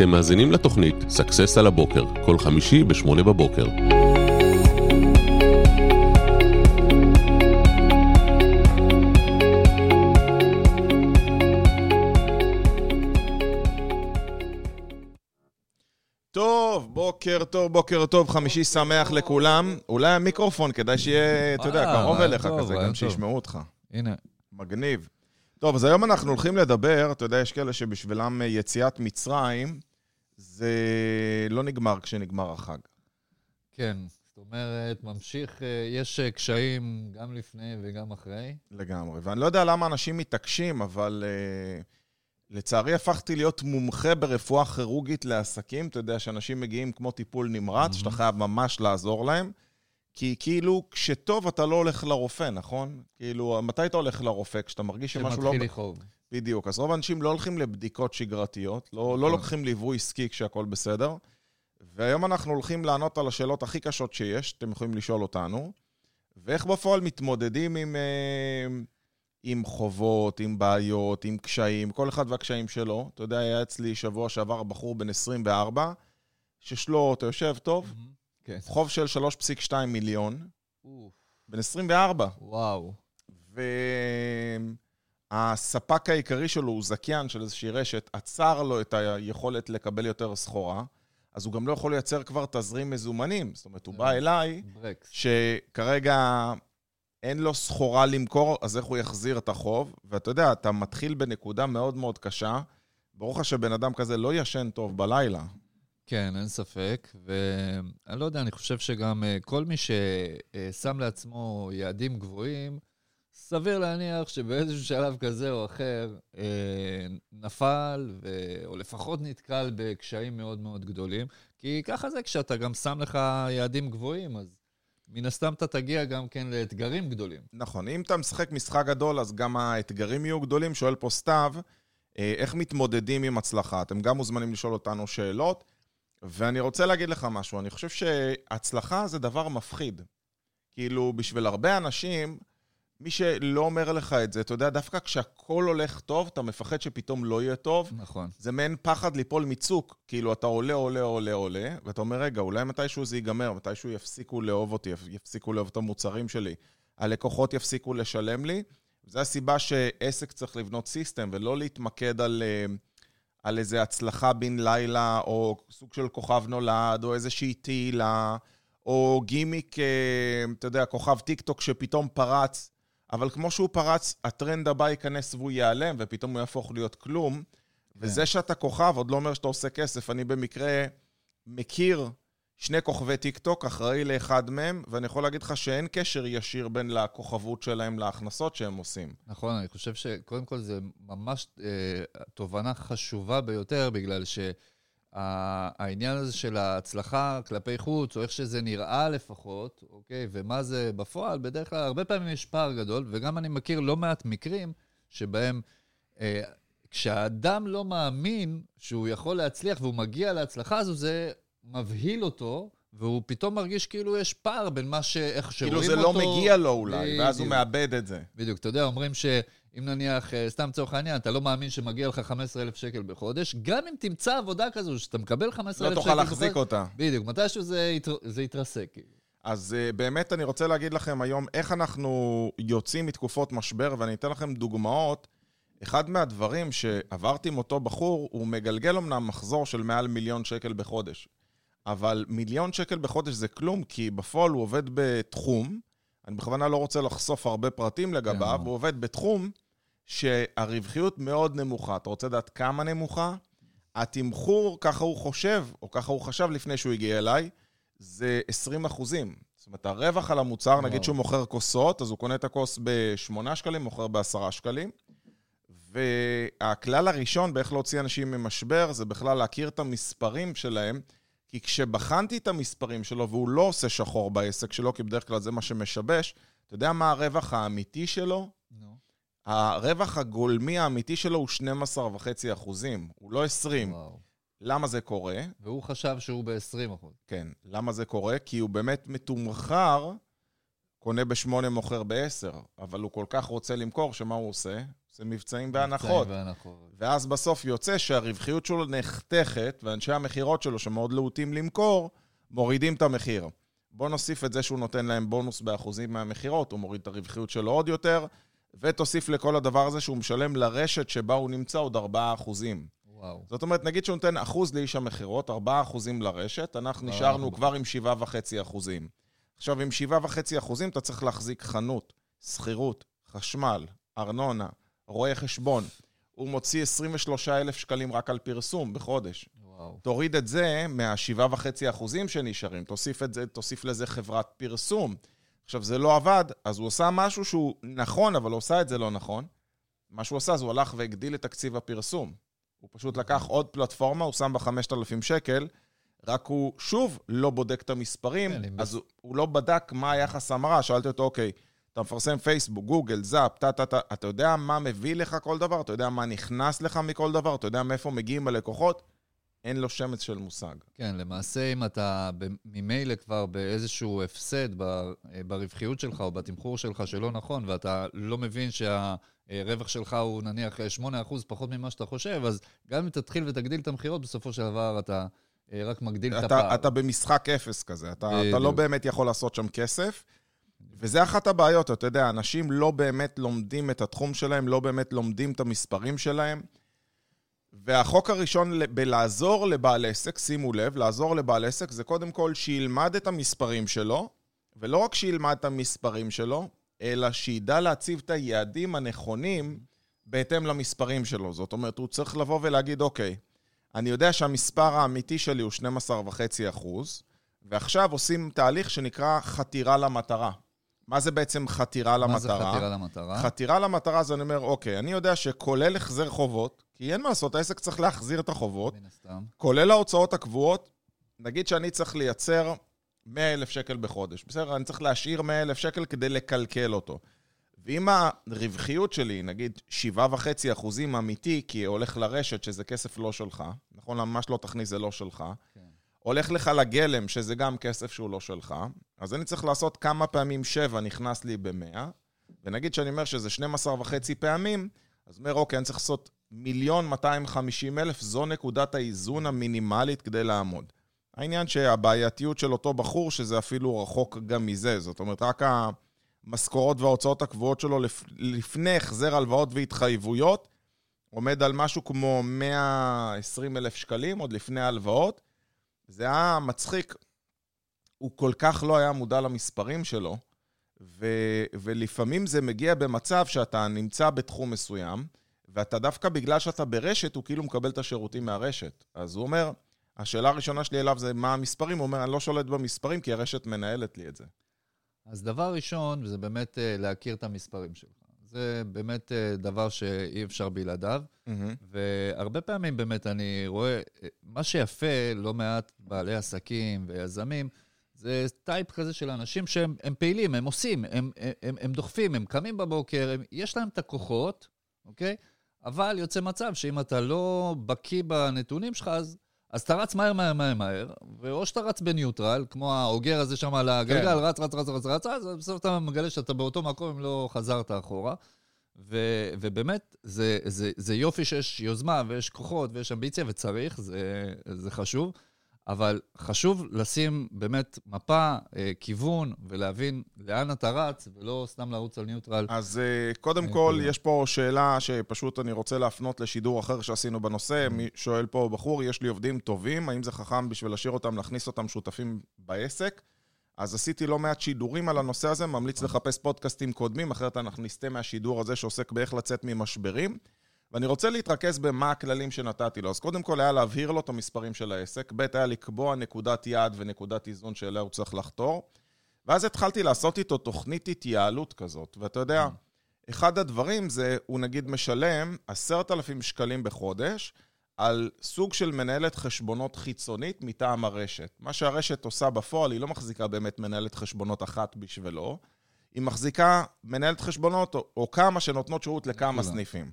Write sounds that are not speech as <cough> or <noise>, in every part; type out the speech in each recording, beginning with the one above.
אתם מאזינים לתוכנית סאקסס על הבוקר, כל חמישי ב-8 בבוקר. טוב, בוקר טוב, בוקר טוב, חמישי שמח לכולם. אולי המיקרופון, כדאי שיהיה, אתה יודע, אה, קרוב רעיון אליך כזה, רעיון גם. שישמעו אותך. הנה, מגניב. טוב, אז היום אנחנו הולכים לדבר, אתה יודע, יש כאלה שבשבילם אה, יציאת מצרים, זה לא נגמר כשנגמר החג. כן. זאת אומרת, ממשיך, אה, יש אה, קשיים גם לפני וגם אחרי. לגמרי. ואני לא יודע למה אנשים מתעקשים, אבל uh, לצערי הפכתי להיות מומחה ברפואה כירורגית לעסקים. אתה יודע שאנשים מגיעים כמו טיפול נמרץ, שאתה חייב ממש לעזור להם. כי כאילו, כשטוב אתה לא הולך לרופא, נכון? כאילו, מתי אתה הולך לרופא? כשאתה מרגיש שמשהו לא... שמתחיל לכאוב. בדיוק. אז רוב האנשים לא הולכים לבדיקות שגרתיות, לא, לא נכון. לוקחים ליווי עסקי כשהכול בסדר. והיום אנחנו הולכים לענות על השאלות הכי קשות שיש, אתם יכולים לשאול אותנו, ואיך בפועל מתמודדים עם, אה, עם חובות, עם בעיות, עם קשיים, כל אחד והקשיים שלו. אתה יודע, היה אצלי שבוע שעבר בחור בן 24, שיש לו, אתה יושב טוב, כן. חוב של 3.2 מיליון, בן 24. וואו. והספק העיקרי שלו הוא זכיין של איזושהי רשת, עצר לו את היכולת לקבל יותר סחורה, אז הוא גם לא יכול לייצר כבר תזרים מזומנים. זאת אומרת, הוא בא אליי, ברקס. שכרגע אין לו סחורה למכור, אז איך הוא יחזיר את החוב? ואתה יודע, אתה מתחיל בנקודה מאוד מאוד קשה. ברור לך שבן אדם כזה לא ישן טוב בלילה. כן, אין ספק. ואני לא יודע, אני חושב שגם אה, כל מי ששם לעצמו יעדים גבוהים, סביר להניח שבאיזשהו שלב כזה או אחר אה, נפל, ו... או לפחות נתקל בקשיים מאוד מאוד גדולים. כי ככה זה כשאתה גם שם לך יעדים גבוהים, אז מן הסתם אתה תגיע גם כן לאתגרים גדולים. נכון, אם אתה משחק משחק גדול, אז גם האתגרים יהיו גדולים. שואל פה סתיו, אה, איך מתמודדים עם הצלחה? אתם גם מוזמנים לשאול אותנו שאלות, ואני רוצה להגיד לך משהו. אני חושב שהצלחה זה דבר מפחיד. כאילו, בשביל הרבה אנשים, מי שלא אומר לך את זה, אתה יודע, דווקא כשהכול הולך טוב, אתה מפחד שפתאום לא יהיה טוב. נכון. זה מעין פחד ליפול מצוק. כאילו, אתה עולה, עולה, עולה, עולה, ואתה אומר, רגע, אולי מתישהו זה ייגמר, מתישהו יפסיקו לאהוב אותי, יפסיקו לאהוב את המוצרים שלי. הלקוחות יפסיקו לשלם לי. זו הסיבה שעסק צריך לבנות סיסטם, ולא להתמקד על, אה, על איזה הצלחה בן לילה, או סוג של כוכב נולד, או איזושהי תהילה, או גימיק, אה, אתה יודע, כוכב טיק טוק שפתאום פרץ. אבל כמו שהוא פרץ, הטרנד הבא ייכנס והוא ייעלם, ופתאום הוא יהפוך להיות כלום. וזה שאתה כוכב עוד לא אומר שאתה עושה כסף. אני במקרה מכיר שני כוכבי טיק טוק, אחראי לאחד מהם, ואני יכול להגיד לך שאין קשר ישיר בין לכוכבות שלהם להכנסות שהם עושים. נכון, אני חושב שקודם כל זה ממש אה, תובנה חשובה ביותר, בגלל שהעניין הזה של ההצלחה כלפי חוץ, או איך שזה נראה לפחות, אוקיי, ומה זה בפועל, בדרך כלל, הרבה פעמים יש פער גדול, וגם אני מכיר לא מעט מקרים שבהם אה, כשהאדם לא מאמין שהוא יכול להצליח והוא מגיע להצלחה הזו, זה מבהיל אותו. והוא פתאום מרגיש כאילו יש פער בין מה ש... איך שרואים אותו. כאילו זה לא מגיע לו אולי, ואז הוא בדיוק. מאבד את זה. בדיוק, אתה יודע, אומרים שאם נניח, אה, סתם לצורך העניין, אתה לא מאמין שמגיע לך 15,000 שקל בחודש, גם אם תמצא עבודה כזו שאתה מקבל 15,000 לא שקל תוכל בחודש... להחזיק אותה. בדיוק, מתישהו זה, יתר... זה יתרסק. כאילו. אז uh, באמת אני רוצה להגיד לכם היום איך אנחנו יוצאים מתקופות משבר, ואני אתן לכם דוגמאות. אחד מהדברים שעברתי עם אותו בחור, הוא מגלגל אמנם מחזור של מעל מיליון שקל בחודש. אבל מיליון שקל בחודש זה כלום, כי בפועל הוא עובד בתחום, אני בכוונה לא רוצה לחשוף הרבה פרטים לגביו, כן. הוא עובד בתחום שהרווחיות מאוד נמוכה. אתה רוצה לדעת כמה נמוכה? התמחור, ככה הוא חושב, או ככה הוא חשב לפני שהוא הגיע אליי, זה 20 אחוזים. זאת אומרת, הרווח על המוצר, וואו. נגיד שהוא מוכר כוסות, אז הוא קונה את הכוס ב-8 שקלים, מוכר ב-10 שקלים. והכלל הראשון באיך להוציא אנשים ממשבר, זה בכלל להכיר את המספרים שלהם. כי כשבחנתי את המספרים שלו, והוא לא עושה שחור בעסק שלו, כי בדרך כלל זה מה שמשבש, אתה יודע מה הרווח האמיתי שלו? נו, הרווח הגולמי האמיתי שלו הוא 12.5 אחוזים, הוא לא 20. וואו. למה זה קורה? והוא חשב שהוא ב-20 אחוז. כן, למה זה קורה? כי הוא באמת מתומחר קונה בשמונה, מוכר בעשר, אבל הוא כל כך רוצה למכור, שמה הוא עושה? עושה מבצעים. בהנחות. ואז בסוף יוצא שהרווחיות שלו נחתכת, ואנשי המכירות שלו, שמאוד להוטים למכור, מורידים את המחיר. בוא נוסיף את זה שהוא נותן להם בונוס באחוזים מהמכירות, הוא מוריד את הרווחיות שלו עוד יותר, ותוסיף לכל הדבר הזה שהוא משלם לרשת שבה הוא נמצא עוד 4 אחוזים. וואו. זאת אומרת, נגיד שהוא נותן אחוז לאיש המכירות, 4 אחוזים לרשת, אנחנו נשארנו כבר עם 7.5 אחוזים. עכשיו, עם 7.5 אחוזים אתה צריך להחזיק חנות, שכירות, חשמל, ארנונה, רואה חשבון. הוא מוציא 23,000 שקלים רק על פרסום בחודש. וואו. תוריד את זה מה-7.5 אחוזים שנשארים, תוסיף, את זה, תוסיף לזה חברת פרסום. עכשיו, זה לא עבד, אז הוא עושה משהו שהוא נכון, אבל הוא עושה את זה לא נכון. מה שהוא עשה, זה הוא הלך והגדיל את תקציב הפרסום. הוא פשוט לקח עוד פלטפורמה, הוא שם בה 5,000 שקל, רק הוא שוב לא בודק את המספרים, כן, אז הוא, הוא לא בדק מה היחס ההמרה. שאלתי אותו, אוקיי, אתה מפרסם פייסבוק, גוגל, זאפ, טה-טה-טה, אתה יודע מה מביא לך כל דבר? אתה יודע מה נכנס לך מכל דבר? אתה יודע מאיפה מגיעים הלקוחות? אין לו שמץ של מושג. כן, למעשה, אם אתה ממילא כבר באיזשהו הפסד אה, ברווחיות שלך או בתמחור שלך שלא נכון, ואתה לא מבין שהרווח שלך הוא נניח 8% פחות ממה שאתה חושב, אז גם אם תתחיל ותגדיל את המכירות, בסופו של דבר אתה אה, רק מגדיל את הפער. אתה, אתה במשחק אפס כזה, אתה, אתה לא. באמת יכול לעשות שם כסף. וזה אחת הבעיות, אתה יודע, אנשים לא באמת לומדים את התחום שלהם, לא באמת לומדים את המספרים שלהם. והחוק הראשון בלעזור לבעל עסק, שימו לב, לעזור לבעל עסק זה קודם כל שילמד את המספרים שלו, ולא רק שילמד את המספרים שלו, אלא שידע להציב את היעדים הנכונים בהתאם למספרים שלו. זאת אומרת, הוא צריך לבוא ולהגיד, אוקיי, אני יודע שהמספר האמיתי שלי הוא 12.5 אחוז, ועכשיו עושים תהליך שנקרא חתירה למטרה. מה זה בעצם חתירה למטרה? מה זה חתירה למטרה? חתירה למטרה זה אני אומר, אוקיי, אני יודע שכולל החזר חובות, כי אין מה לעשות, העסק צריך להחזיר את החובות. כולל ההוצאות הקבועות, נגיד שאני צריך לייצר 100,000 שקל בחודש, בסדר? אני צריך להשאיר 100,000 שקל כדי לקלקל אותו. ואם הרווחיות שלי, נגיד 7.5 אחוזים אמיתי, כי הולך לרשת, שזה כסף לא שלך, נכון? ממש לא תכניס, זה לא שלך. כן. הולך לך לגלם, שזה גם כסף שהוא לא שלך, אז אני צריך לעשות כמה פעמים 7 נכנס לי ב-100, ונגיד שאני אומר שזה 12 וחצי פעמים, אז אומר, אוקיי, אני צריך לעשות מיליון 250 אלף, זו נקודת האיזון המינימלית כדי לעמוד. העניין שהבעייתיות של אותו בחור, שזה אפילו רחוק גם מזה, זאת אומרת, רק המשכורות וההוצאות הקבועות שלו לפ... לפני החזר הלוואות והתחייבויות, עומד על משהו כמו 120 אלף שקלים, עוד לפני ההלוואות. זה היה מצחיק. הוא כל כך לא היה מודע למספרים שלו, ו... ולפעמים זה מגיע במצב שאתה נמצא בתחום מסוים, ואתה דווקא בגלל שאתה ברשת, הוא כאילו מקבל את השירותים מהרשת. אז הוא אומר, השאלה הראשונה שלי אליו זה מה המספרים, הוא אומר, אני לא שולט במספרים, כי הרשת מנהלת לי את זה. אז דבר ראשון, זה באמת אה, להכיר את המספרים שלך. זה באמת אה, דבר שאי אפשר בלעדיו. והרבה פעמים באמת אני רואה, מה שיפה, לא מעט בעלי עסקים ויזמים, זה טייפ כזה של אנשים שהם הם פעילים, הם עושים, הם, הם, הם דוחפים, הם קמים בבוקר, הם, יש להם את הכוחות, אוקיי? אבל יוצא מצב שאם אתה לא בקיא בנתונים שלך, אז, אז אתה רץ מהר, מהר, מהר, מהר, ואו שאתה רץ בניוטרל, כמו האוגר הזה שם על הגלגל, כן. רץ, רץ, רץ, רץ, רץ, אז בסוף אתה מגלה שאתה באותו מקום אם לא חזרת אחורה. ו, ובאמת, זה, זה, זה יופי שיש יוזמה ויש כוחות ויש אמביציה וצריך, זה, זה חשוב, אבל חשוב לשים באמת מפה, אה, כיוון, ולהבין לאן אתה רץ, ולא סתם לרוץ על ניוטרל. אז אה, קודם אה, כל, תודה. יש פה שאלה שפשוט אני רוצה להפנות לשידור אחר שעשינו בנושא. מי שואל פה בחור, יש לי עובדים טובים, האם זה חכם בשביל להשאיר אותם, להכניס אותם שותפים בעסק? אז עשיתי לא מעט שידורים על הנושא הזה, ממליץ לחפש פודקאסטים קודמים, אחרת אנחנו נסטה מהשידור הזה שעוסק באיך לצאת ממשברים. ואני רוצה להתרכז במה הכללים שנתתי לו. אז קודם כל היה להבהיר לו את המספרים של העסק, ב' היה לקבוע נקודת יעד ונקודת איזון שאליה הוא צריך לחתור, ואז התחלתי לעשות איתו תוכנית התייעלות כזאת. ואתה יודע, אחד הדברים זה, הוא נגיד משלם עשרת אלפים שקלים בחודש על סוג של מנהלת חשבונות חיצונית מטעם הרשת. מה שהרשת עושה בפועל, היא לא מחזיקה באמת מנהלת חשבונות אחת בשבילו, היא מחזיקה מנהלת חשבונות או, או כמה שנותנות שירות לכמה. סניפים.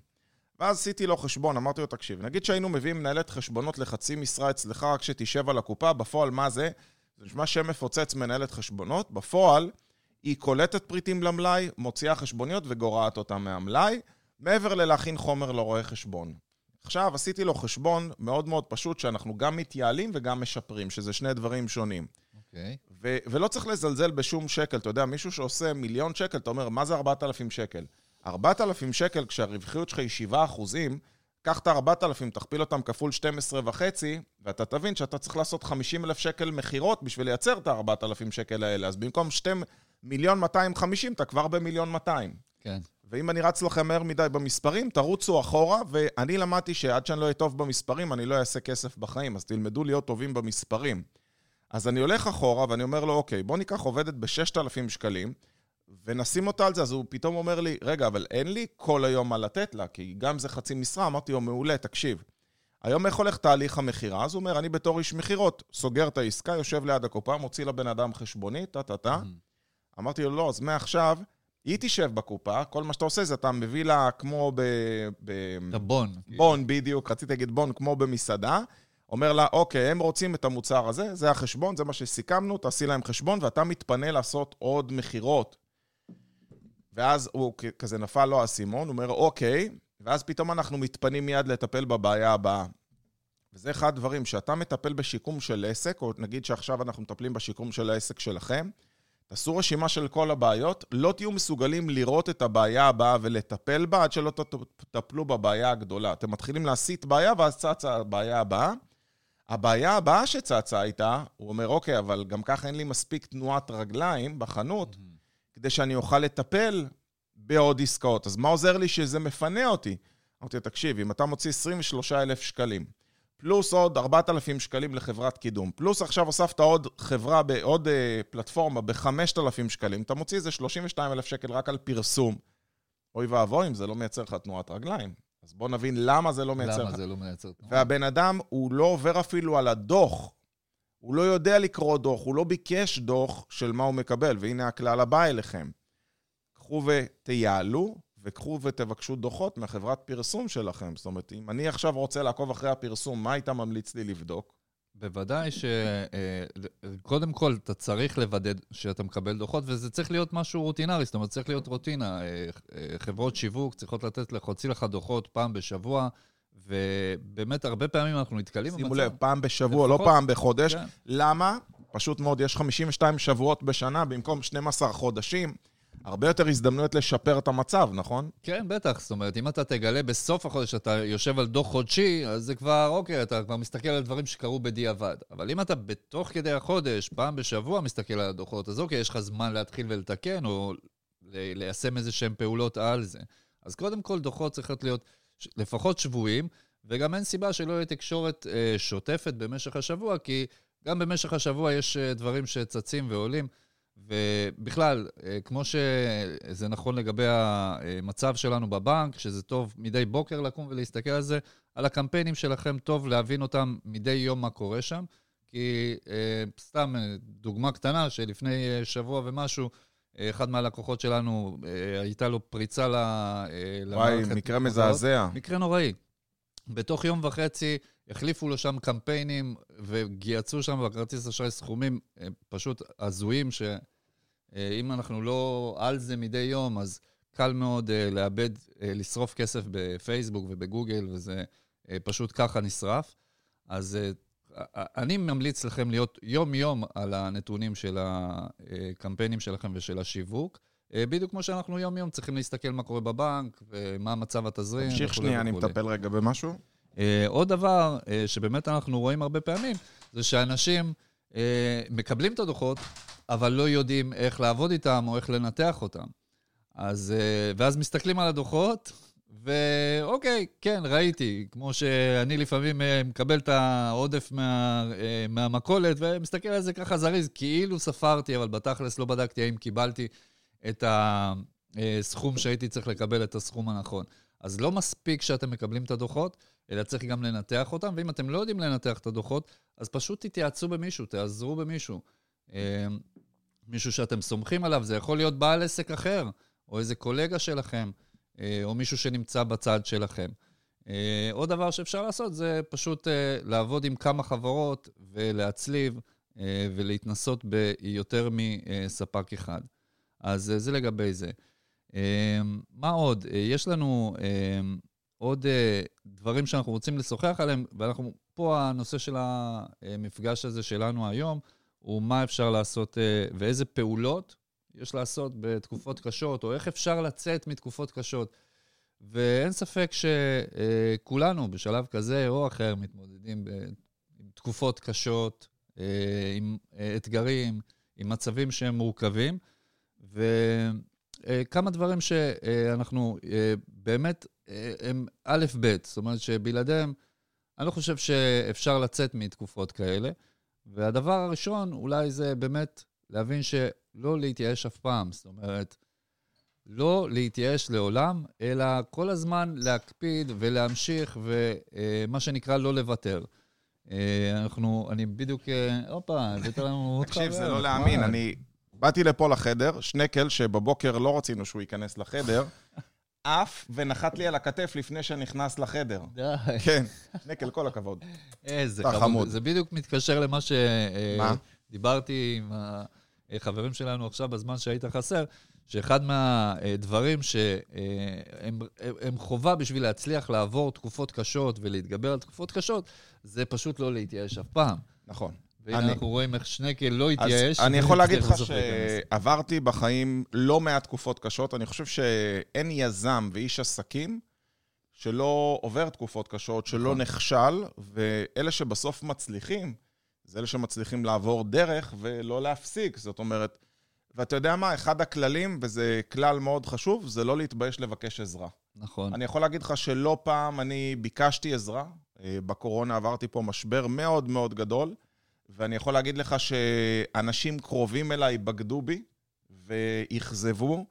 ואז עשיתי לו חשבון, אמרתי לו, תקשיב, נגיד שהיינו מביאים מנהלת חשבונות לחצי משרה אצלך רק שתשב על הקופה, בפועל מה זה? זה נשמע שם מפוצץ מנהלת חשבונות, בפועל היא קולטת פריטים למלאי, מוציאה חשבוניות וגורעת אותם מהמלאי, מעבר ללהכין חומר לרואה חשבון. עכשיו, עשיתי לו חשבון מאוד מאוד פשוט, שאנחנו גם מתייעלים וגם משפרים, שזה שני דברים שונים. אוקיי. ו- ולא צריך לזלזל בשום שקל. אתה יודע, מישהו שעושה מיליון שקל, אתה אומר, מה זה 4,000 שקל? 4,000 שקל, כשהרווחיות שלך היא 7 אחוזים, קח את ה-4,000, תכפיל אותם כפול 12 וחצי, ואתה תבין שאתה צריך לעשות 50 אלף שקל מכירות בשביל לייצר את ה-4,000 שקל האלה. אז במקום 2 מיליון 250, אתה כבר במיליון 200. כן. ואם אני רץ לכם מהר מדי במספרים, תרוצו אחורה, ואני למדתי שעד שאני לא אהיה טוב במספרים, אני לא אעשה כסף בחיים, אז תלמדו להיות טובים במספרים. אז אני הולך אחורה ואני אומר לו, אוקיי, בוא ניקח עובדת ב-6,000 שקלים, ונשים אותה על זה, אז הוא פתאום אומר לי, רגע, אבל אין לי כל היום מה לתת לה, כי גם זה חצי משרה. אמרתי לו, מעולה, תקשיב. היום איך הולך תהליך המכירה? אז הוא אומר, אני בתור איש מכירות, סוגר את העסקה, יושב ליד הקופה, מוציא לבן אדם חשבונית, טה-טה-טה. אמרתי לו, לא, אז מעכשיו, היא תשב בקופה, כל מה שאתה עושה זה אתה מביא לה כמו ב... ב... את הבון. בון, בדיוק, רציתי להגיד בון כמו במסעדה. אומר לה, אוקיי, הם רוצים את המוצר הזה, זה החשבון, זה מה שסיכמנו, תעשי להם חשבון, ואתה מתפנה לעשות עוד מכירות. ואז הוא כזה נפל לו האסימון, הוא אומר, אוקיי, ואז פתאום אנחנו מתפנים מיד לטפל בבעיה הבאה. וזה אחד הדברים, שאתה מטפל בשיקום של עסק, או נגיד שעכשיו אנחנו מטפלים בשיקום של העסק שלכם, תעשו רשימה של כל הבעיות, לא תהיו מסוגלים לראות את הבעיה הבאה ולטפל בה עד שלא תטפלו בבעיה הגדולה. אתם מתחילים להסיט בעיה ואז צצה הבעיה הבאה. הבעיה הבאה שצצה הייתה, הוא אומר, אוקיי, אבל גם ככה אין לי מספיק תנועת רגליים בחנות, כדי שאני אוכל לטפל בעוד עסקאות. אז מה עוזר לי שזה מפנה אותי? אמרתי לו, תקשיב, אם אתה מוציא 23,000 שקלים, פלוס עוד 4,000 שקלים לחברת קידום, פלוס עכשיו הוספת עוד חברה, עוד אה, פלטפורמה ב-5,000 שקלים, אתה מוציא איזה 32,000 שקל רק על פרסום. אוי ואבוי אם זה לא מייצר לך תנועת רגליים. אז בוא נבין למה זה לא מייצר לך. למה זה לא מייצר תנועה? והבן אדם, הוא לא עובר אפילו על הדוח. הוא לא יודע לקרוא דוח, הוא לא ביקש דוח של מה הוא מקבל, והנה הכלל הבא אליכם. קחו ותייעלו, וקחו ותבקשו דוחות מהחברת פרסום שלכם. זאת אומרת, אם אני עכשיו רוצה לעקוב אחרי הפרסום, מה היית ממליץ לי לבדוק? בוודאי שקודם כל אתה צריך לוודא שאתה מקבל דוחות, וזה צריך להיות משהו רוטינרי, זאת אומרת, צריך להיות רוטינה. אה, אה, חברות שיווק צריכות לתת להוציא לך דוחות פעם בשבוע, ובאמת הרבה פעמים אנחנו נתקלים שימו לב, פעם בשבוע, לפחות- לא פעם בחודש. כן. למה? פשוט מאוד, יש 52 שבועות בשנה במקום 12 חודשים. הרבה יותר הזדמנויות לשפר את המצב, נכון? כן, בטח. זאת אומרת, אם אתה תגלה בסוף החודש שאתה יושב על דוח חודשי, אז זה כבר, אוקיי, אתה כבר מסתכל על דברים שקרו בדיעבד. אבל אם אתה בתוך כדי החודש, פעם בשבוע מסתכל על הדוחות, אז אוקיי, יש לך זמן להתחיל ולתקן, או ליישם איזה שהן פעולות על זה. אז קודם כל, דוחות צריכות להיות לפחות שבויים, וגם אין סיבה שלא יהיה תקשורת אה, שוטפת במשך השבוע, כי גם במשך השבוע יש אה, דברים שצצים ועולים. ובכלל, אה, כמו שזה נכון לגבי המצב שלנו בבנק, שזה טוב מדי בוקר לקום ולהסתכל על זה, על הקמפיינים שלכם טוב להבין אותם מדי יום מה קורה שם. כי אה, סתם אה, דוגמה קטנה, שלפני אה, שבוע ומשהו, אחד מהלקוחות שלנו, אה, הייתה לו פריצה ל- אה, וואי, למערכת מקרה מכירות. מזעזע. מקרה נוראי. בתוך יום וחצי החליפו לו שם קמפיינים וגייצו שם בכרטיס אשראי סכומים אה, פשוט הזויים, שאם אנחנו לא על זה מדי יום, אז קל מאוד אה, לאבד, אה, לשרוף כסף בפייסבוק ובגוגל, וזה אה, פשוט ככה נשרף. אז אה, אני ממליץ לכם להיות יום-יום על הנתונים של הקמפיינים שלכם ושל השיווק. אה, בדיוק כמו שאנחנו יום-יום צריכים להסתכל מה קורה בבנק ומה מצב התזרים. תמשיך שנייה, אני. מטפל רגע במשהו. אה, עוד דבר אה, שבאמת אנחנו רואים הרבה פעמים, זה שאנשים מקבלים את הדוחות, אבל לא יודעים איך לעבוד איתם או איך לנתח אותם. אז, ואז מסתכלים על הדוחות, ואוקיי, כן, ראיתי, כמו שאני לפעמים אה, מקבל את העודף מה, אה, מהמכולת, ומסתכל על זה ככה זריז, כאילו ספרתי, אבל בתכלס לא בדקתי האם קיבלתי את הסכום שהייתי צריך לקבל, את הסכום הנכון. אז לא מספיק שאתם מקבלים את הדוחות, אלא צריך גם לנתח אותם, ואם אתם לא יודעים לנתח את הדוחות, אז פשוט תתייעצו במישהו, תעזרו במישהו. אה, מישהו שאתם סומכים עליו, זה יכול להיות בעל עסק אחר, או איזה קולגה שלכם, אה, או מישהו שנמצא בצד שלכם. אה, עוד דבר שאפשר לעשות זה פשוט אה, לעבוד עם כמה חברות ולהצליב אה, ולהתנסות ביותר מספק אחד. אז אה, זה לגבי זה. אה, מה עוד? אה, יש לנו אה, עוד אה, דברים שאנחנו רוצים לשוחח עליהם, ואנחנו, פה הנושא של המפגש הזה שלנו היום, הוא מה אפשר לעשות אה, ואיזה פעולות יש לעשות בתקופות קשות, או איך אפשר לצאת מתקופות קשות. ואין ספק שכולנו, בשלב כזה או אחר, מתמודדים עם תקופות קשות, אה, עם אה, אתגרים, עם מצבים שהם מורכבים. וכמה דברים שאנחנו באמת, הם א', ב', זאת אומרת שבלעדיהם, אני לא חושב שאפשר לצאת מתקופות כאלה. והדבר הראשון, אולי זה באמת להבין שלא להתייאש אף פעם. זאת אומרת, לא להתייאש לעולם, אלא כל הזמן להקפיד ולהמשיך, ומה שנקרא לא לוותר. אנחנו, אני בדיוק, הופה, הבאת לנו <laughs> עוד חבר. תקשיב, זה לא להאמין, אני באתי לפה לחדר, שנקל, שבבוקר לא רצינו שהוא ייכנס לחדר, <laughs> עף ונחת לי על הכתף לפני שנכנס לחדר. די. כן, שנקל, כל הכבוד. איזה אתה חמוד. זה בדיוק מתקשר למה מה? שדיברתי עם החברים שלנו עכשיו בזמן שהיית חסר, שאחד מהדברים שהם הם חובה בשביל להצליח לעבור תקופות קשות ולהתגבר על תקופות קשות, זה פשוט לא להתייאש אף פעם. נכון. והנה אני- אנחנו רואים איך שנקל לא התייאש. אני יכול <laughs> להגיד לך. שעברתי בחיים לא מעט תקופות קשות. אני חושב שאין יזם ואיש עסקים שלא עובר תקופות קשות, שלא נכון. נכשל, ואלה שבסוף מצליחים, זה אלה שמצליחים לעבור דרך ולא להפסיק. זאת אומרת, ואתה יודע מה, אחד הכללים, וזה כלל מאוד חשוב, זה לא להתבייש לבקש עזרה. נכון. אני יכול להגיד לך שלא פעם אני ביקשתי עזרה. אה, בקורונה עברתי פה משבר מאוד מאוד גדול, ואני יכול להגיד לך שאנשים קרובים אליי בגדו בי ואכזבו,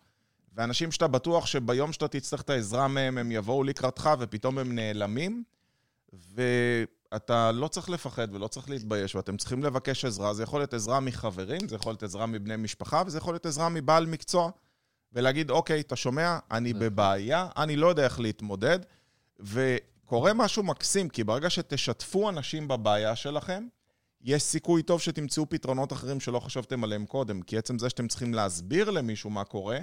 ואנשים שאתה בטוח שביום שאתה תצטרך את העזרה מהם, הם יבואו לקראתך ופתאום הם נעלמים, ואתה לא צריך לפחד ולא צריך להתבייש, ואתם צריכים לבקש עזרה. זה יכול להיות עזרה מחברים, זה יכול להיות עזרה מבני משפחה, וזה יכול להיות עזרה מבעל מקצוע. ולהגיד, אוקיי, אתה שומע? אני. בבעיה, אני לא יודע איך להתמודד. וקורה משהו מקסים, כי ברגע שתשתפו אנשים בבעיה שלכם, יש סיכוי טוב שתמצאו פתרונות אחרים שלא חשבתם עליהם קודם. כי עצם זה שאתם צריכים להסביר למישהו מה קורה,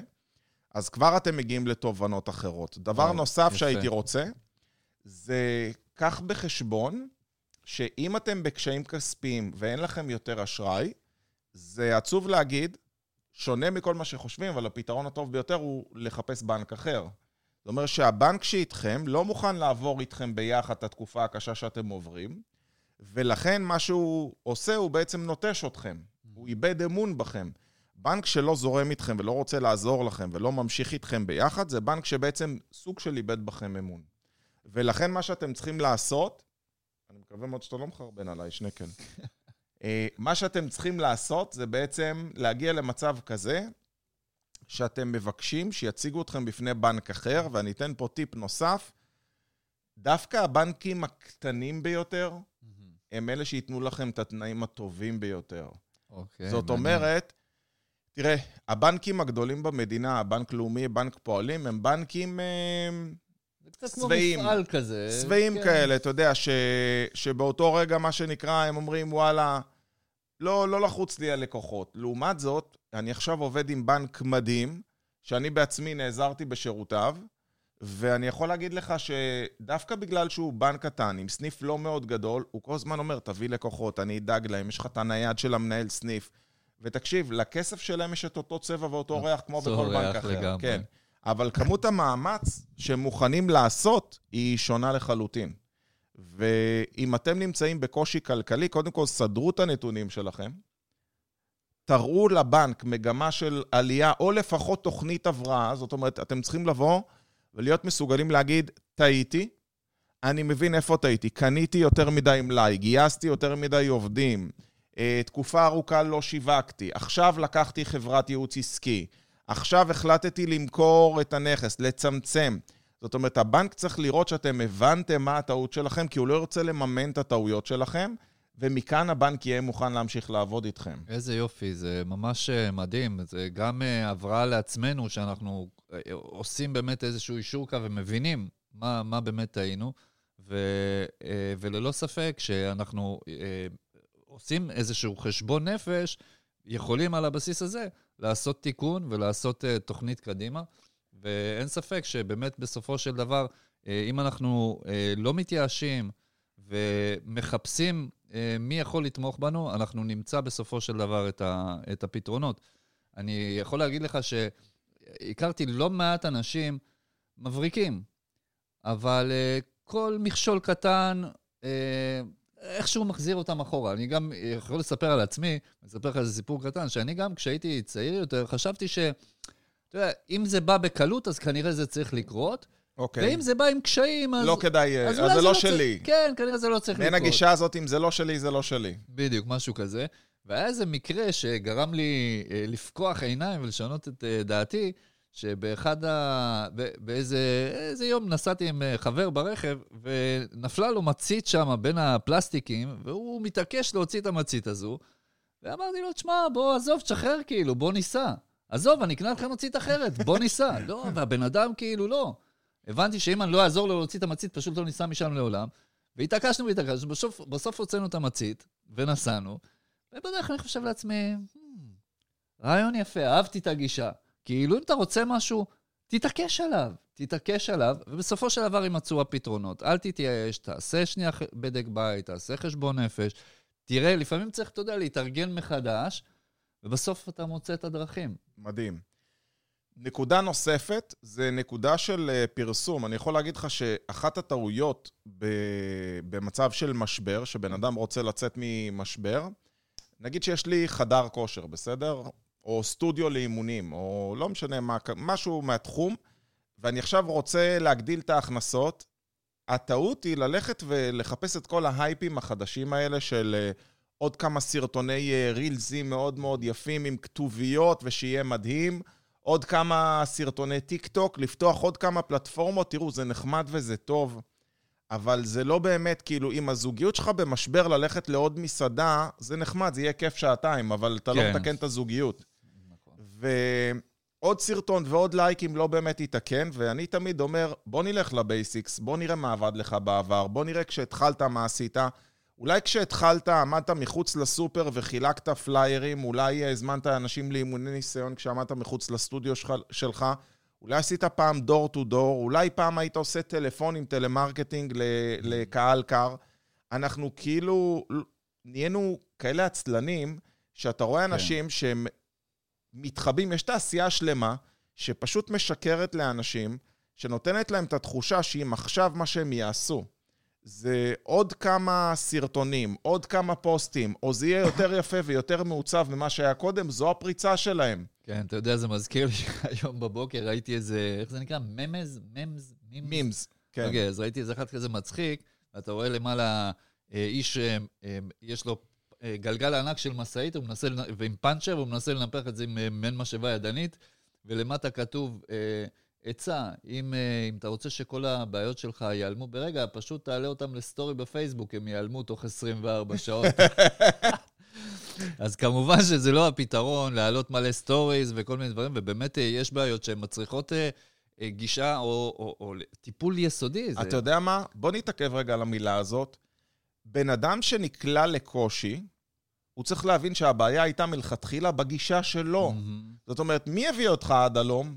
אז כבר אתם מגיעים לתובנות אחרות. דבר וואו, נוסף יפה. שהייתי רוצה, זה קח בחשבון שאם אתם בקשיים כספיים ואין לכם יותר אשראי, זה עצוב להגיד, שונה מכל מה שחושבים, אבל הפתרון הטוב ביותר הוא לחפש בנק אחר. זאת אומרת שהבנק שאיתכם לא מוכן לעבור איתכם ביחד את התקופה הקשה שאתם עוברים, ולכן מה שהוא עושה, הוא בעצם נוטש אתכם. הוא איבד אמון בכם. בנק שלא זורם איתכם ולא רוצה לעזור לכם ולא ממשיך איתכם ביחד, זה בנק שבעצם סוג של איבד בכם אמון. ולכן מה שאתם צריכים לעשות, אני מקווה מאוד שאתה לא מחרבן עליי, שנקל. אה, מה שאתם צריכים לעשות זה בעצם להגיע למצב כזה, שאתם מבקשים שיציגו אתכם בפני בנק אחר, ואני אתן פה טיפ נוסף. דווקא הבנקים הקטנים ביותר, הם אלה שייתנו לכם את התנאים הטובים ביותר. אוקיי, זאת מעניין. אומרת, תראה, הבנקים הגדולים במדינה, הבנק לאומי, בנק פועלים, הם בנקים אה, זה קצת כמו שבעים. מפעל כזה. שבעים כן. כאלה, אתה יודע, ש... שבאותו רגע, מה שנקרא, הם אומרים, וואלה, לא, לא לחוץ לי הלקוחות. לעומת זאת, אני עכשיו עובד עם בנק מדהים, שאני בעצמי נעזרתי בשירותיו, ואני יכול להגיד לך שדווקא בגלל שהוא בנק קטן, עם סניף לא מאוד גדול, הוא כל הזמן אומר, תביא לקוחות, אני אדאג להם, יש לך את הנייד של המנהל סניף. ותקשיב, לכסף שלהם יש את אותו צבע ואותו ריח כמו בכל בנק אחר. לגמרי. כן. אבל כמות המאמץ שהם מוכנים לעשות היא שונה לחלוטין. ואם אתם נמצאים בקושי כלכלי, קודם כל סדרו את הנתונים שלכם, תראו לבנק מגמה של עלייה, או לפחות תוכנית הבראה, זאת אומרת, אתם צריכים לבוא ולהיות מסוגלים להגיד, טעיתי, אני מבין איפה טעיתי, קניתי יותר מדי מלאי, גייסתי יותר מדי עובדים, אה, תקופה ארוכה לא שיווקתי, עכשיו לקחתי חברת ייעוץ עסקי, עכשיו החלטתי למכור את הנכס, לצמצם. זאת אומרת, הבנק צריך לראות שאתם הבנתם מה הטעות שלכם, כי הוא לא ירצה לממן את הטעויות שלכם, ומכאן הבנק יהיה מוכן להמשיך לעבוד איתכם. איזה יופי, זה ממש אה, מדהים. זה גם אה, הבראה לעצמנו, שאנחנו אה, עושים באמת איזשהו אישור קו ומבינים מה, מה באמת טעינו, ו, וללא ספק שאנחנו עושים איזשהו חשבון נפש, יכולים על הבסיס הזה לעשות תיקון ולעשות uh, תוכנית קדימה. ואין ספק שבאמת בסופו של דבר, uh, אם אנחנו uh, לא מתייאשים ומחפשים uh, מי יכול לתמוך בנו, אנחנו נמצא בסופו של דבר את, ה, את הפתרונות. אני יכול להגיד לך שהכרתי לא מעט אנשים מבריקים, אבל uh, כל מכשול קטן, uh, איכשהו מחזיר אותם אחורה. אני גם יכול לספר על עצמי, אני אספר לך איזה סיפור קטן, שאני גם כשהייתי צעיר יותר, חשבתי ש... אתה יודע, אם זה בא בקלות, אז כנראה זה צריך לקרות. אוקיי. ואם זה בא עם קשיים, אז... לא כדאי, אז אז אולי זה לא צריך- שלי. כן, כנראה זה לא צריך לקרות. מעין הגישה הזאת, אם זה לא שלי, זה לא שלי. בדיוק, משהו כזה. והיה איזה מקרה שגרם לי אה, לפקוח עיניים ולשנות את אה, דעתי, שבאחד ה... באיזה איזה יום נסעתי עם אה, חבר ברכב, ונפלה לו מצית שם בין הפלסטיקים, והוא מתעקש להוציא את המצית הזו, ואמרתי לו, תשמע, בוא, עזוב, תשחרר כאילו, בוא ניסע. עזוב, אני אקנה לך מצית אחרת, בוא ניסע. <laughs> לא, והבן אדם כאילו לא. הבנתי שאם אני לא אעזור לו להוציא את המצית, פשוט לא ניסע משם לעולם. והתעקשנו והתעקשנו, בסוף, בסוף הוצאנו את המצית, ונסענו, ובדרך אני חושב לעצמי, "Hmm, רעיון יפה, אהבתי את הגישה. כאילו, אם אתה רוצה משהו, תתעקש עליו, תתעקש עליו, ובסופו של דבר יימצאו הפתרונות. אל תתייאש, תעשה שנייה בדק בית, תעשה חשבון נפש. תראה, לפעמים צריך, אתה יודע, להתארגן מחדש, ובסוף אתה מוצא את הדרכים. מדהים. נקודה נוספת זה נקודה של אה, פרסום. אני יכול להגיד לך שאחת הטעויות במצב של משבר, שבן אדם רוצה לצאת ממשבר, נגיד שיש לי חדר כושר, בסדר? או סטודיו לאימונים, או לא משנה מה, משהו מהתחום, ואני עכשיו רוצה להגדיל את ההכנסות, הטעות היא ללכת ולחפש את כל ההייפים החדשים האלה של אה, עוד כמה סרטוני אה, רילזים מאוד מאוד יפים עם כתוביות ושיהיה מדהים, עוד כמה סרטוני טיק טוק, לפתוח עוד כמה פלטפורמות, תראו, זה נחמד וזה טוב, אבל זה לא באמת, כאילו, אם הזוגיות שלך במשבר ללכת לעוד מסעדה, זה נחמד, זה יהיה כיף שעתיים, אבל אתה לא כן. מתקן את הזוגיות. ועוד סרטון ועוד לייקים לא באמת יתקן, ואני תמיד אומר, בוא נלך ל basics, בוא נראה מה עבד לך בעבר, בוא נראה כשהתחלת מה עשית. אולי כשהתחלת עמדת מחוץ לסופר וחילקת פליירים, אולי הזמנת אנשים לאימוני ניסיון כשעמדת מחוץ לסטודיו שלך, אולי עשית פעם door to door, אולי פעם היית עושה טלפונים, טלמרקטינג ל- לקהל קר. אנחנו כאילו נהיינו כאלה עצלנים, שאתה רואה אנשים שהם מתחבאים, יש תעשייה שלמה שפשוט משקרת לאנשים, שנותנת להם את התחושה שאם עכשיו מה שהם יעשו זה עוד כמה סרטונים, עוד כמה פוסטים, או זה יהיה יותר <laughs> יפה ויותר מעוצב ממה שהיה קודם, זו הפריצה שלהם. כן, אתה יודע, זה מזכיר לי <laughs> שהיום בבוקר ראיתי איזה, איך זה נקרא? ממז? ממז? מימס. כן. אוקיי, אז ראיתי איזה אחד כזה מצחיק, ואתה רואה למעלה אה, איש, אה, אה, יש לו גלגל ענק של משאית, הוא מנסה, לנ- ועם פאנצ'ר, הוא מנסה לנפח את זה עם אה, מעין משאבה ידנית, ולמטה כתוב, אה, עצה, אם, אה, אם אתה רוצה שכל הבעיות שלך ייעלמו ברגע, פשוט תעלה אותם לסטורי בפייסבוק, הם ייעלמו תוך 24 שעות. <laughs> אז כמובן שזה לא הפתרון, להעלות מלא stories וכל מיני דברים, ובאמת יש בעיות שהן מצריכות גישה או, או, או טיפול יסודי. זה... אתה יודע מה? בוא נתעכב רגע על המילה הזאת. בן אדם שנקלע לקושי, הוא צריך להבין שהבעיה הייתה מלכתחילה בגישה שלו. מהמם. זאת אומרת, מי הביא אותך עד הלום?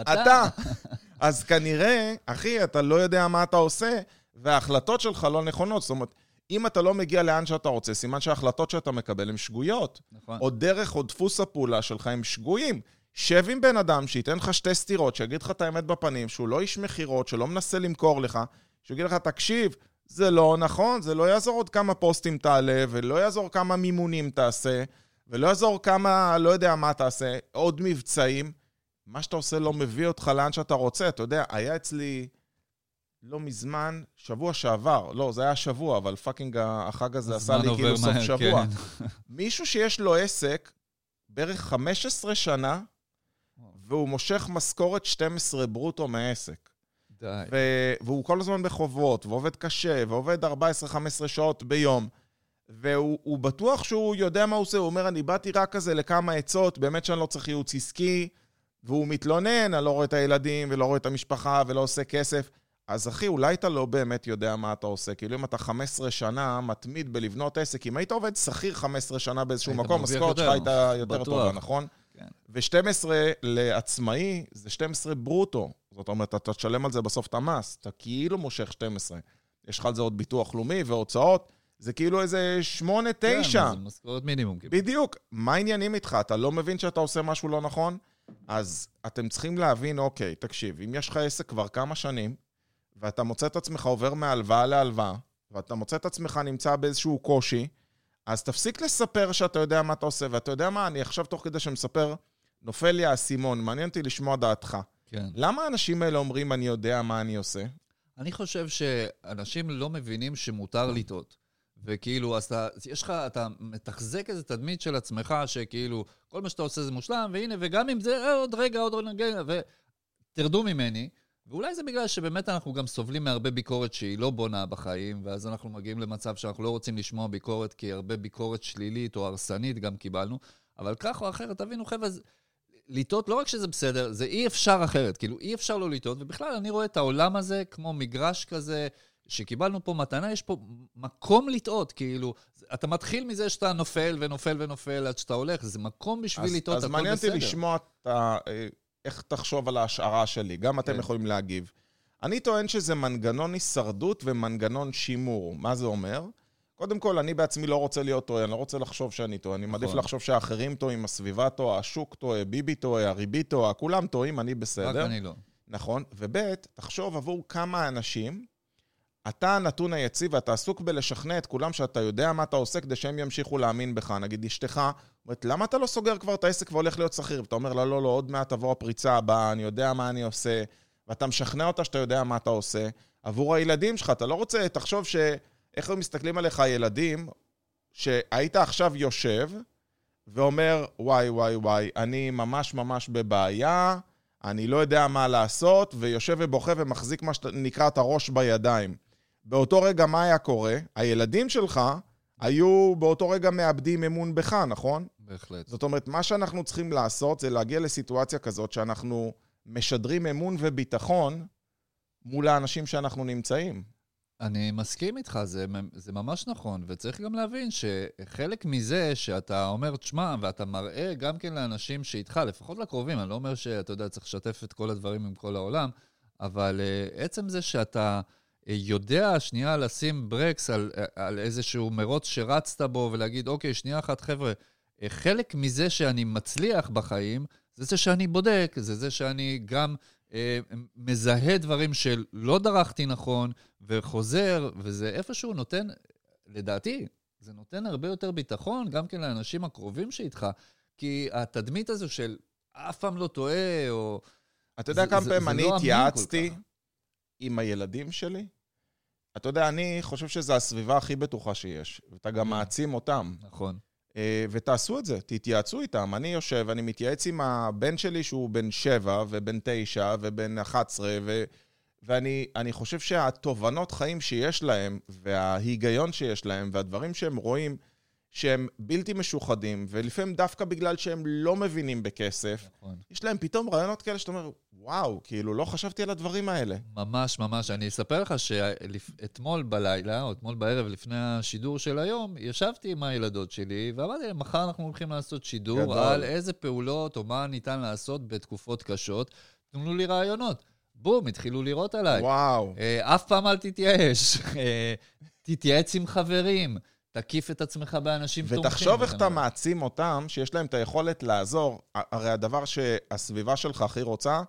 אתה. אתה. <laughs> אז כנראה, אחי, אתה לא יודע מה אתה עושה, וההחלטות שלך לא נכונות. זאת אומרת, אם אתה לא מגיע לאן שאתה רוצה, סימן שההחלטות שאתה מקבל הן שגויות. נכון. או דרך או דפוס הפעולה שלך הם שגויים. שב עם בן אדם שייתן לך שתי סטירות, שיגיד לך את האמת בפנים, שהוא לא איש מכירות, שלא מנסה למכור לך, שיגיד לך, תקשיב, זה לא נכון, זה לא יעזור עוד כמה פוסטים תעלה, ולא יעזור כמה מימונים תעשה, ולא יעזור כמה, לא יודע מה תעשה, עוד מבצעים. מה שאתה עושה לא מביא אותך לאן שאתה רוצה. אתה יודע, היה אצלי לא מזמן, שבוע שעבר, לא, זה היה שבוע, אבל fucking החג הזה עשה לי כאילו סוף מהר, שבוע. כן. מישהו שיש לו עסק בערך 15 שנה, והוא מושך משכורת 12 ברוטו מהעסק. די. ו- והוא כל הזמן בחובות, ועובד קשה, ועובד 14-15 שעות ביום. והוא הוא בטוח שהוא יודע מה הוא עושה, הוא אומר, אני באתי רק כזה לכמה עצות, באמת שאני לא צריך ייעוץ עסקי, והוא מתלונן, אני לא רואה את הילדים, ולא רואה את המשפחה, ולא עושה כסף. אז אחי, אולי אתה לא באמת יודע מה אתה עושה. כאילו, אם אתה 15 שנה מתמיד בלבנות עסק, אם היית עובד שכיר 15 שנה באיזשהו מקום, המשכורת שלך הייתה יותר בטוח. טובה, נכון? כן. ו-12 לעצמאי זה 12 ברוטו. זאת אומרת, אתה תשלם על זה בסוף את המס, אתה כאילו מושך 12. יש לך על זה עוד ביטוח לאומי והוצאות, זה כאילו איזה 8-9. כן, זה משכורת מינימום. כאילו. בדיוק. מה העניינים איתך? אתה לא מבין שאתה עושה משהו לא נכון? אז אתם צריכים להבין, אוקיי, תקשיב, אם יש לך עסק כבר כמה שנים, ואתה מוצא את עצמך עובר מהלוואה להלוואה, ואתה מוצא את עצמך נמצא באיזשהו קושי, אז תפסיק לספר שאתה יודע מה אתה עושה, ואתה יודע מה, אני עכשיו תוך כדי שמספר, נופל לי האסימון, מעניין אותי לשמוע דעתך. כן. למה האנשים האלה אומרים, אני יודע מה אני עושה? אני חושב שאנשים לא מבינים שמותר לטעות. וכאילו, אז אתה, יש לך, אתה מתחזק איזה תדמית של עצמך, שכאילו, כל מה שאתה עושה זה מושלם, והנה, וגם אם זה, אה, עוד רגע, עוד רגע, ותרדו ממני. ואולי זה בגלל שבאמת אנחנו גם סובלים מהרבה ביקורת שהיא לא בונה בחיים, ואז אנחנו מגיעים למצב שאנחנו לא רוצים לשמוע ביקורת, כי הרבה ביקורת שלילית או הרסנית גם קיבלנו. אבל כך או אחרת, תבינו, חבר'ה, לטעות, לא רק שזה בסדר, זה אי אפשר אחרת. כאילו, אי אפשר לא לטעות, ובכלל, אני רואה את העולם הזה כמו מגרש כזה, שקיבלנו פה מתנה, יש פה מקום לטעות, כאילו, אתה מתחיל מזה שאתה נופל ונופל ונופל עד שאתה הולך, זה מקום בשביל לטעות, הכל בסדר. אז מעניין אותי לשמוע את ה... איך תחשוב על ההשערה שלי, גם אתם כן. יכולים להגיב. אני טוען שזה מנגנון הישרדות ומנגנון שימור. מה זה אומר? קודם כל, אני בעצמי לא רוצה להיות טועה, אני לא רוצה לחשוב שאני טועה. אני מעדיף נכון. לחשוב שאחרים טועים, הסביבה טועה, השוק טועה, ביבי טועה, הריבית טועה, כולם טועים, אני בסדר. רק אני לא. נכון. וב', תחשוב עבור כמה אנשים אתה הנתון היציב ואתה עסוק בלשכנע את כולם שאתה יודע מה אתה עושה כדי שהם ימשיכו להאמין בך. נגיד אשתך, אומרת, למה אתה לא סוגר כבר את העסק והולך להיות שכיר? ואתה אומר לה, לא, לא, עוד מעט תבוא הפריצה הבאה, אני יודע מה אני עושה, ואתה משכנע אותה שאתה יודע מה אתה עושה. עבור הילדים שלך, אתה לא רוצה, תחשוב ש... איך הם מסתכלים עליך הילדים, שהיית עכשיו יושב ואומר, וואי, וואי, וואי, אני ממש ממש בבעיה, אני לא יודע מה לעשות, ויושב ובוכה ומחזיק מה שנקרא את הראש בידיים. באותו רגע מה היה קורה? הילדים שלך היו באותו רגע מאבדים אמון בך, נכון? בהחלט. זאת אומרת, מה שאנחנו צריכים לעשות זה להגיע לסיטואציה כזאת שאנחנו משדרים אמון וביטחון מול האנשים שאנחנו נמצאים. אני מסכים איתך, זה, זה ממש נכון, וצריך גם להבין שחלק מזה שאתה אומר, תשמע, ואתה מראה גם כן לאנשים שאיתך, לפחות לקרובים, אני לא אומר שאתה יודע, צריך לשתף את כל הדברים עם כל העולם, אבל uh, עצם זה שאתה... יודע שנייה לשים ברקס על, על איזשהו מרוץ שרצת בו ולהגיד, אוקיי, שנייה אחת, חבר'ה, חלק מזה שאני מצליח בחיים, זה זה שאני בודק, זה זה שאני גם מזהה דברים שלא דרכתי נכון, וחוזר, וזה איפשהו נותן, לדעתי, זה נותן הרבה יותר ביטחון גם כן לאנשים הקרובים שאיתך, כי התדמית הזו של אף פעם לא טועה, או... אתה יודע כמה פעמים אני לא התייעצתי עם הילדים שלי? אתה יודע, אני חושב שזו הסביבה הכי בטוחה שיש, ואתה גם mm. מעצים אותם. נכון. אה, ותעשו את זה, תתייעצו איתם. אני יושב, אני מתייעץ עם הבן שלי שהוא בן שבע, ובן תשע, ובן 11, ו... ואני חושב שהתובנות חיים שיש להם, וההיגיון שיש להם, והדברים שהם רואים, שהם בלתי משוחדים, ולפעמים דווקא בגלל שהם לא מבינים בכסף, נכון. יש להם פתאום רעיונות כאלה שאתה אומר, וואו, כאילו, לא חשבתי על הדברים האלה. ממש, ממש. אני אספר לך שאתמול בלילה, או אתמול בערב, לפני השידור של היום, ישבתי עם הילדות שלי, ואמרתי להם, מחר אנחנו הולכים לעשות שידור גדול. על איזה פעולות או מה ניתן לעשות בתקופות קשות. תנו לי רעיונות. בום, התחילו לראות עליי. וואו. אה, אף פעם אל תתייאש. <laughs> אה, תתייעץ עם חברים. תקיף את עצמך באנשים תומכים. ותחשוב איך אתה מעצים אותם, שיש להם את היכולת לעזור. הרי הדבר שהסביבה שלך הכי רוצה,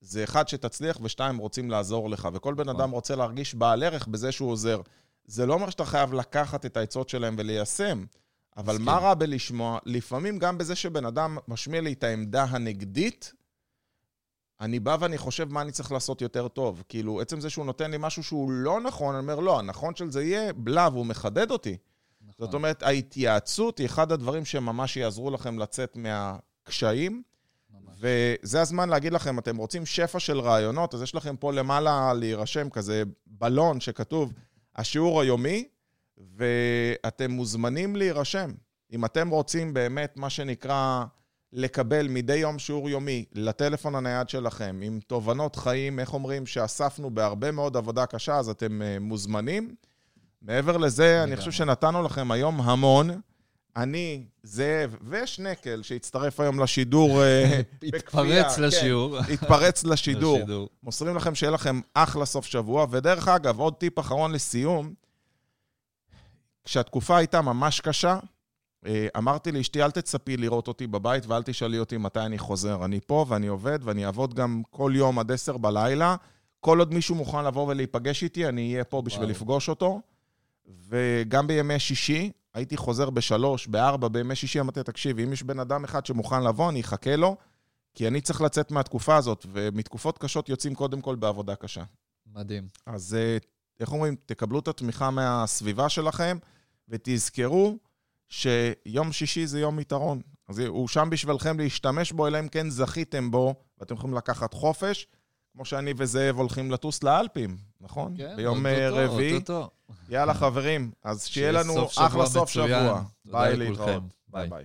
זה אחד, שתצליח, ושתיים, רוצים לעזור לך. וכל בן נכון. אדם רוצה להרגיש בעל ערך בזה שהוא עוזר. זה לא אומר שאתה חייב לקחת את העצות שלהם וליישם, אבל מה רע בלשמוע? לפעמים גם בזה שבן אדם משמיע לי את העמדה הנגדית, אני בא ואני חושב מה אני צריך לעשות יותר טוב. כאילו, עצם זה שהוא נותן לי משהו שהוא לא נכון, אני אומר, לא, הנכון של זה יהיה בלה, והוא מחדד אותי. נכון. זאת אומרת, ההתייעצות היא אחד הדברים שממש יעזרו לכם לצאת מהקשיים. וזה הזמן להגיד לכם, אתם רוצים שפע של רעיונות, אז יש לכם פה למעלה להירשם כזה בלון שכתוב השיעור היומי, ואתם מוזמנים להירשם. אם אתם רוצים באמת, מה שנקרא, לקבל מדי יום שיעור יומי לטלפון הנייד שלכם, עם תובנות חיים, איך אומרים, שאספנו בהרבה מאוד עבודה קשה, אז אתם uh, מוזמנים. מעבר לזה, אני חושב שנתנו לכם היום המון. אני, זאב ושנקל, שהצטרף היום לשידור אה, <laughs> בכפייה, התפרץ כן, לשיעור. התפרץ לשידור. מוסרים לכם שיהיה לכם אחלה סוף שבוע. ודרך אגב, עוד טיפ אחרון לסיום, כשהתקופה הייתה ממש קשה, אה, אמרתי לאשתי, אל תצפי לראות אותי בבית ואל תשאלי אותי מתי אני חוזר. אני פה ואני עובד ואני אעבוד גם כל יום עד עשר בלילה. כל עוד מישהו מוכן לבוא ולהיפגש איתי, אני אהיה פה בשביל וואו. לפגוש אותו. וגם בימי שישי, הייתי חוזר בשלוש, בארבע, בימי שישי, אמרתי, תקשיב, אם יש בן אדם אחד שמוכן לבוא, אני אחכה לו, כי אני צריך לצאת מהתקופה הזאת, ומתקופות קשות יוצאים קודם כל בעבודה קשה. מדהים. אז אה, איך אומרים? תקבלו את התמיכה מהסביבה שלכם, ותזכרו שיום שישי זה יום יתרון. אז הוא שם בשבילכם להשתמש בו, אלא אם כן זכיתם בו, ואתם יכולים לקחת חופש, כמו שאני וזאב הולכים לטוס לאלפים, נכון? כן, ביום אה, רביעי. יאללה, חברים, אז <laughs> שיהיה לנו אחלה סוף שבוע. ביי להתראות. ביי ביי.